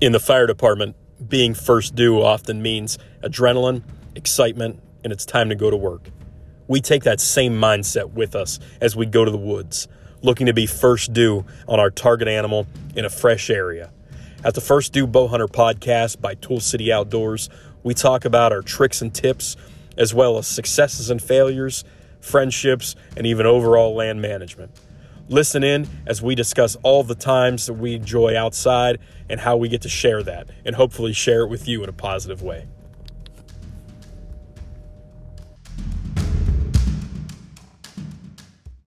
In the fire department, being first due often means adrenaline, excitement, and it's time to go to work. We take that same mindset with us as we go to the woods, looking to be first due on our target animal in a fresh area. At the First Due Bowhunter podcast by Tool City Outdoors, we talk about our tricks and tips, as well as successes and failures, friendships, and even overall land management. Listen in as we discuss all the times that we enjoy outside and how we get to share that and hopefully share it with you in a positive way.